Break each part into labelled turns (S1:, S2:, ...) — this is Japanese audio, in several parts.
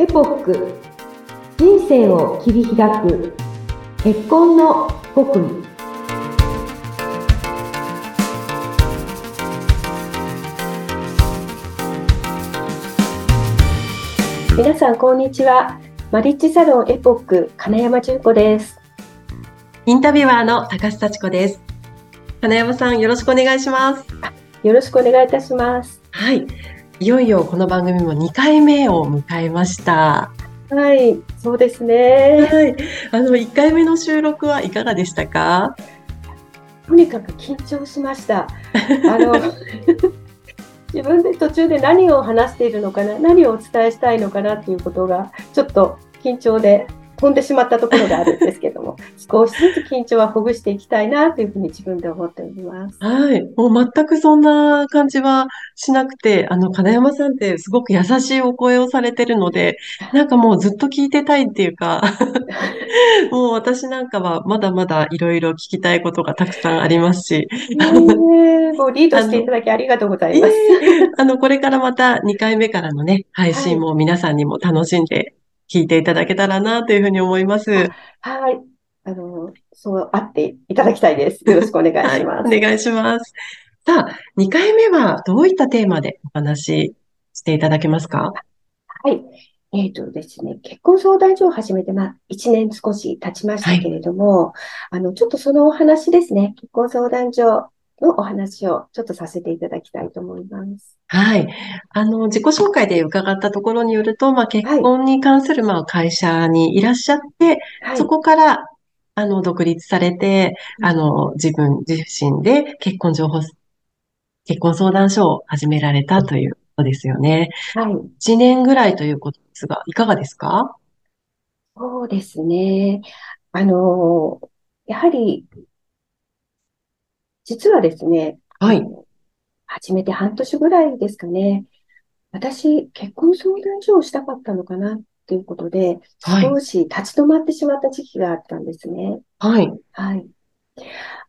S1: エポック。人生を切り開く。結婚の極意。皆さんこんにちは。マリッジサロンエポック金山純子です。
S2: インタビュアーの高須幸子です。金山さんよろしくお願いします。
S1: よろしくお願いいたします。
S2: はいいよいよこの番組も2回目を迎えました
S1: はい、そうですね。
S2: はい、あの1回目の収録はいかがでしたか？
S1: とにかく緊張しました。あの 自分で途中で何を話しているのかな、何をお伝えしたいのかなっていうことがちょっと緊張で飛んでしまったところがあるんですけども、少しずつ緊張はほぐしていきたいなというふうに自分で思っております。
S2: はい。もう全くそんな感じはしなくて、あの、金山さんってすごく優しいお声をされてるので、なんかもうずっと聞いてたいっていうか もう私なんかはまだまだいろいろ聞きたいことがたくさんありますし。
S1: もうリードしていただきありがとうございます。
S2: あの、これからまた2回目からのね、配信も皆さんにも楽しんで聞いていただけたらなというふうに思います。
S1: はい。あの、そうあっていただきたいです。よろしくお願いします。
S2: はい、お願いします。さあ、2回目はどういったテーマでお話ししていただけますか？
S1: はい。えっ、ー、とですね、結婚相談所を始めて、まあ、1年少し経ちましたけれども、はい、あの、ちょっとそのお話ですね、結婚相談所のお話をちょっとさせていただきたいと思います。
S2: はい。あの、自己紹介で伺ったところによると、まあ、結婚に関する、まあ、会社にいらっしゃって、はい、そこから、あの、独立されて、あの、自分自身で結婚情報、結婚相談所を始められたということですよね。はい。1年ぐらいということですが、いかがですか？
S1: そうですね。あの、やはり、実はですね、
S2: はい。
S1: 始めて半年ぐらいですかね。私、結婚相談所をしたかったのかなっていうことで、少し立ち止まってしまった時期があったんですね。
S2: はい。
S1: はい。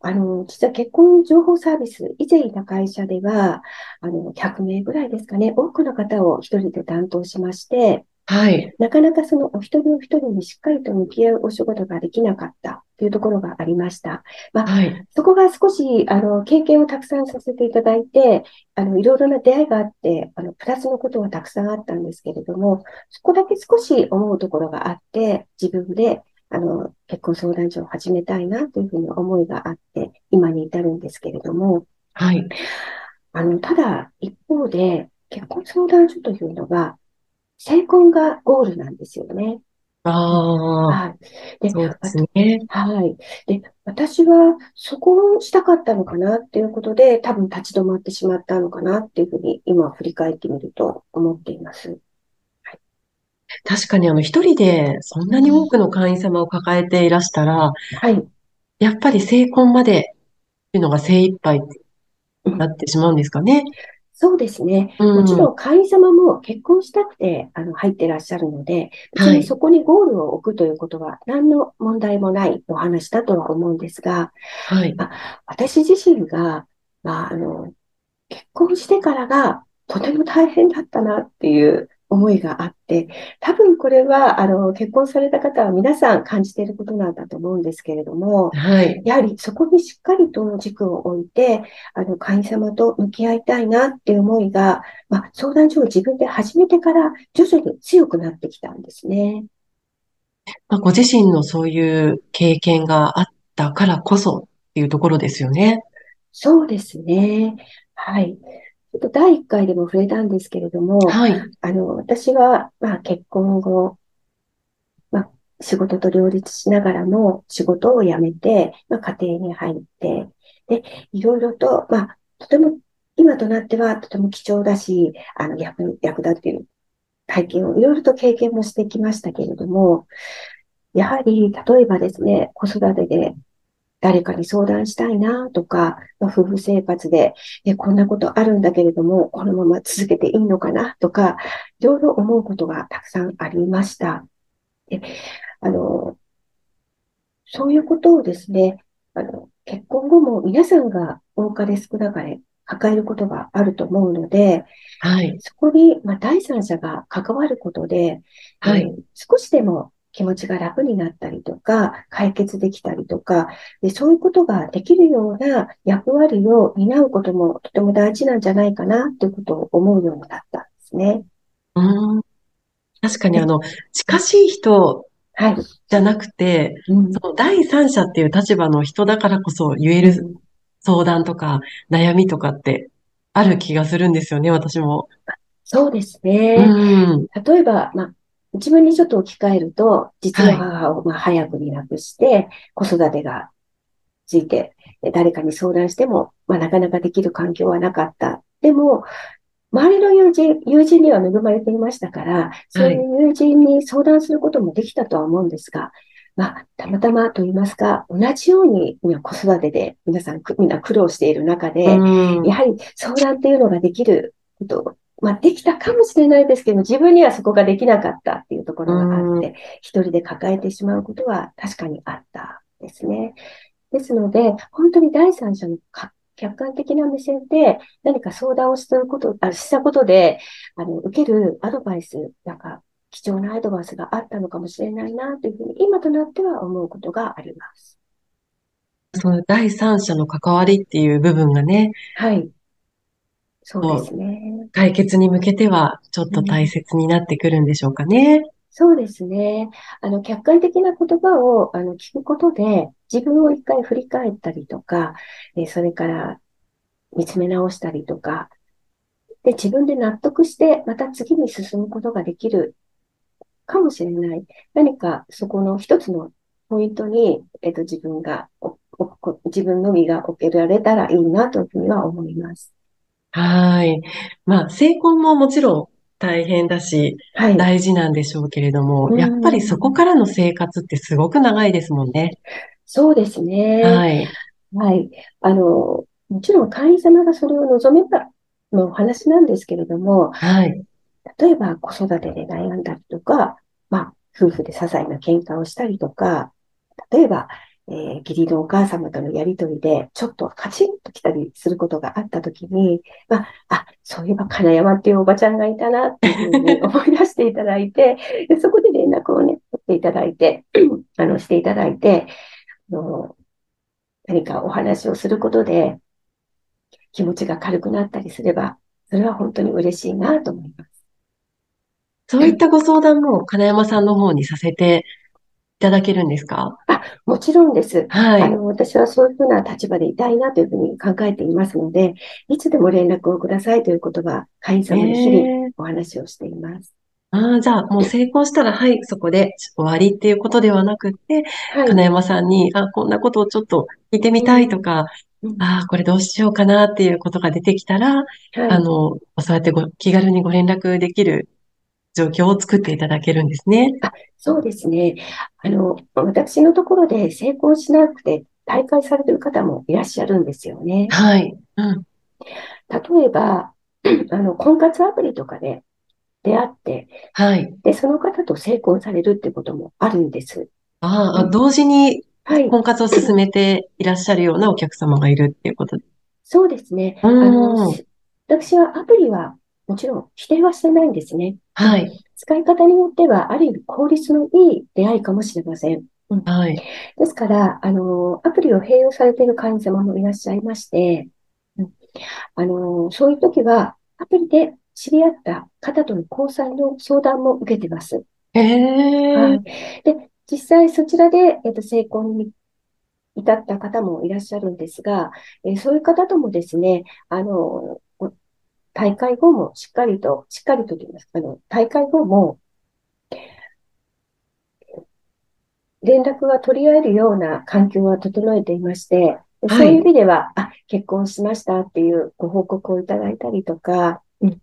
S1: あの、実は結婚情報サービス、以前いた会社では、あの、100名ぐらいですかね、多くの方を一人で担当しまして、
S2: はい。
S1: なかなかそのお一人お一人にしっかりと向き合うお仕事ができなかったというところがありました。まあ、はい、そこが少し、あの、経験をたくさんさせていただいて、あの、いろいろな出会いがあって、あの、プラスのことはたくさんあったんですけれども、そこだけ少し思うところがあって、自分で、あの、結婚相談所を始めたいなというふうに思いがあって、今に至るんですけれども、
S2: はい。
S1: あの、ただ、一方で、結婚相談所というのが、成婚がゴールなんですよね。
S2: ああ、
S1: はい。で、
S2: そうですね。
S1: はい。で、私はそこをしたかったのかなっていうことで、多分立ち止まってしまったのかなっていうふうに今振り返ってみると思っています。
S2: はい、確かにあの一人でそんなに多くの会員様を抱えていらしたら、
S1: はい。
S2: やっぱり成婚までっていうのが精一杯ってなってしまうんですかね。
S1: そうですね。もちろん会員様も結婚したくてあの入ってらっしゃるので、別にそこにゴールを置くということは何の問題もないお話だとは思うんですが、
S2: はい、
S1: まあ、私自身が、まあ、あの結婚してからがとても大変だったなっていう思いがあって、多分これは、あの、結婚された方は皆さん感じていることなんだと思うんですけれども、
S2: はい。
S1: やはりそこにしっかりと軸を置いて、あの、会員様と向き合いたいなっていう思いが、まあ、相談所を自分で始めてから徐々に強くなってきたんですね。
S2: まあ、ご自身のそういう経験があったからこそっていうところですよね。
S1: そうですね。はい。ちょっと第1回でも触れたんですけれども、
S2: はい。
S1: あの、私は、まあ、結婚後、まあ、仕事と両立しながらも仕事を辞めて、まあ、家庭に入って、で、いろいろと、まあ、とても、今となってはとても貴重だし、あの、役に、役立っている体験をいろいろと経験もしてきましたけれども、やはり、例えばですね、子育てで誰かに相談したいなとか、まあ、夫婦生活で、え、こんなことあるんだけれども、このまま続けていいのかなとか、いろいろ思うことがたくさんありました。であの、そういうことをですね、あの、結婚後も皆さんが多かれ少なかれ抱えることがあると思うので、
S2: はい。
S1: そこに、まあ、第三者が関わることで、
S2: はい、
S1: えー、少しでも気持ちが楽になったりとか、解決できたりとか、でそういうことができるような役割を担うこともとても大事なんじゃないかなということを思うようになったんですね。
S2: うん確かにあの、近しい人じゃなくて、はいうん、その第三者っていう立場の人だからこそ言える相談とか悩みとかってある気がするんですよね、私も。
S1: そうですね。うん、例えば、まあ、自分にちょっと置き換えると、実の母をまあ早くに亡くして、子育てがついて、誰かに相談しても、まあ、なかなかできる環境はなかった。でも、周りの友人、友人には恵まれていましたから、そういう友人に相談することもできたとは思うんですが、まあ、たまたまと言いますか、同じように子育てで皆さん、みんな苦労している中で、やはり相談っていうのができることまあ、できたかもしれないですけど、自分にはそこができなかったっていうところがあって、一人で抱えてしまうことは確かにあったですね。ですので、本当に第三者の客観的な目線で何か相談をすること、あしたことで、あの、受けるアドバイス、なんか、貴重なアドバイスがあったのかもしれないな、というふうに、今となっては思うことがあります。
S2: その第三者の関わりっていう部分がね。
S1: はい。そうですね。
S2: 解決に向けては、ちょっと大切になってくるんでしょうかね。うん、
S1: そうですね。あの、客観的な言葉をあの聞くことで、自分を一回振り返ったりとか、えそれから見つめ直したりとか、で、自分で納得して、また次に進むことができるかもしれない。何かそこの一つのポイントに、えっと、自分が、自分の身が置けられたらいいなというふうには思います。
S2: はい。まあ、成婚ももちろん大変だし、はい、大事なんでしょうけれども、やっぱりそこからの生活ってすごく長いですもんね。
S1: そうですね。はい。はい。あの、もちろん会員様がそれを望めばのお話なんですけれども、はい。例えば子育てで悩んだりとか、まあ、夫婦で些細な喧嘩をしたりとか、例えば、えー、義理のお母様とのやりとりで、ちょっとカチンと来たりすることがあったときに、まあ、あ、そういえば金山っていうおばちゃんがいたなっていうふうに 思い出していただいて、でそこで連絡をね、取っていただいて、あの、していただいて、あの何かお話をすることで、気持ちが軽くなったりすれば、それは本当に嬉しいなと思います。
S2: そういったご相談も金山さんの方にさせていただけるんですか？
S1: あ、もちろんです。はい。あの、私はそういうふうな立場でいたいなというふうに考えていますので、いつでも連絡をくださいということは、会員様に日々お話をしています。
S2: ああ、じゃあ、もう成功したら、はい、そこで終わりっていうことではなくて、はい、金山さんに、あ、こんなことをちょっと聞いてみたいとか、うん、ああ、これどうしようかなっていうことが出てきたら、はい、あの、そうやってご気軽にご連絡できる状況を作っていただけるんですね。
S1: あそうですね。あの、私のところで成功しなくて大会されている方もいらっしゃるんですよね。
S2: はい。うん、
S1: 例えば、あの、婚活アプリとかで出会って、はい。で、その方と成功されるってこともあるんです。
S2: ああ、同時に婚活を進めていらっしゃるようなお客様がいるっていうこと
S1: そうですね。あの、私はアプリはもちろん否定はしてないんですね。はい。使い方によっては、ある意味効率のいい出会いかもしれません。うん、はい。ですから、あの、アプリを併用されている会員様もいらっしゃいまして、うん、あの、そういう時は、アプリで知り合った方との交際の相談も受けてます。へえ。はい。で、実際そちらで、えっと、成功に至った方もいらっしゃるんですが、えー、そういう方ともですね、あの、大会後もしっかりと、しっかりと言いますあの、大会後も、連絡が取り合えるような環境は整えていまして、そういう意味では、あ、結婚しましたっていうご報告をいただいたりとか、うん、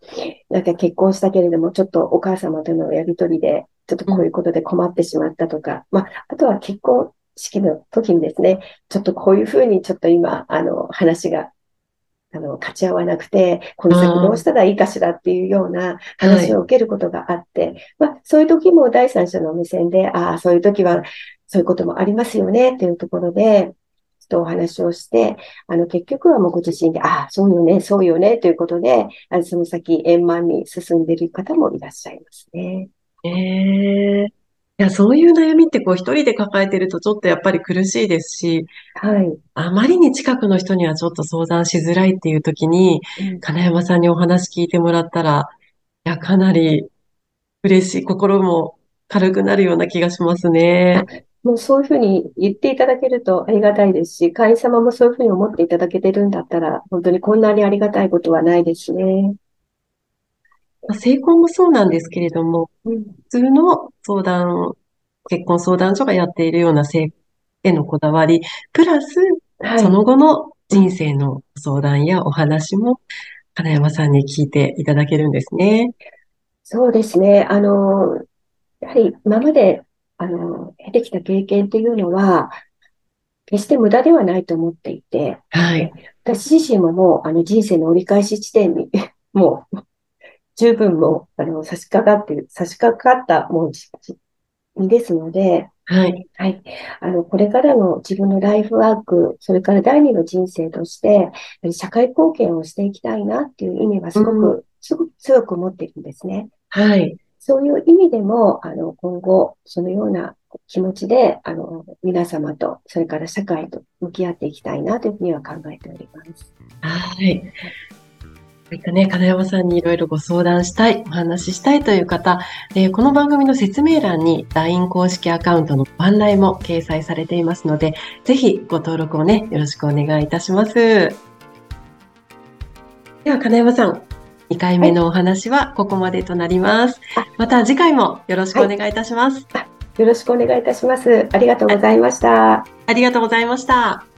S1: なんか結婚したけれども、ちょっとお母様とのやりとりで、ちょっとこういうことで困ってしまったとか、まあ、あとは結婚式の時にですね、ちょっとこういうふうにちょっと今、あの、話があの、勝ち合わなくて、この先どうしたらいいかしらっていうような話を受けることがあって、はい、まあ、そういう時も第三者の目線で、ああ、そういう時は、そういうこともありますよね、っていうところで、とお話をして、あの、結局はもうご自身で、ああ、そうよね、そうよね、ということで、あのその先円満に進んでいる方もいらっしゃいますね。
S2: ええーいや、そういう悩みってこう一人で抱えてるとちょっとやっぱり苦しいですし、
S1: はい。
S2: あまりに近くの人にはちょっと相談しづらいっていう時に、
S1: うん、
S2: 金山さんにお話聞いてもらったら、いや、かなり嬉しい、心も軽くなるような気がしますね。
S1: あ、もうそういうふうに言っていただけるとありがたいですし、会員様もそういうふうに思っていただけてるんだったら、本当にこんなにありがたいことはないですね。
S2: 成婚もそうなんですけれども、
S1: うん、
S2: 普通の相談、結婚相談所がやっているような性へのこだわり、プラス、その後の人生の相談やお話も、金山さんに聞いていただけるんですね。
S1: そうですね。あの、やはり今まで、あの、経てきた経験っていうのは、決して無駄ではないと思っていて、
S2: はい。
S1: 私自身ももう、あの、人生の折り返し地点に、もう、十分もう、あの、差し掛かってる、差し掛かった、もう、ですので、
S2: はい。
S1: はい。あの、これからの自分のライフワーク、それから第二の人生として、社会貢献をしていきたいなっていう意味はすごく、うん、すごく強く持っているんですね。
S2: はい。
S1: そういう意味でも、あの、今後、そのような気持ちで、あの、皆様と、それから社会と向き合っていきたいなというふうには考えております。
S2: はい。そういったね、金山さんにいろいろご相談したい、お話ししたいという方、えー、この番組の説明欄に LINE 公式アカウントのご案内も掲載されていますので、ぜひご登録をね、よろしくお願いいたします。では、金山さん、2回目のお話はここまでとなります。はい、また次回もよろしくお願いいたします、
S1: はい。よろしくお願いいたします。ありがとうございました。
S2: ありがとうございました。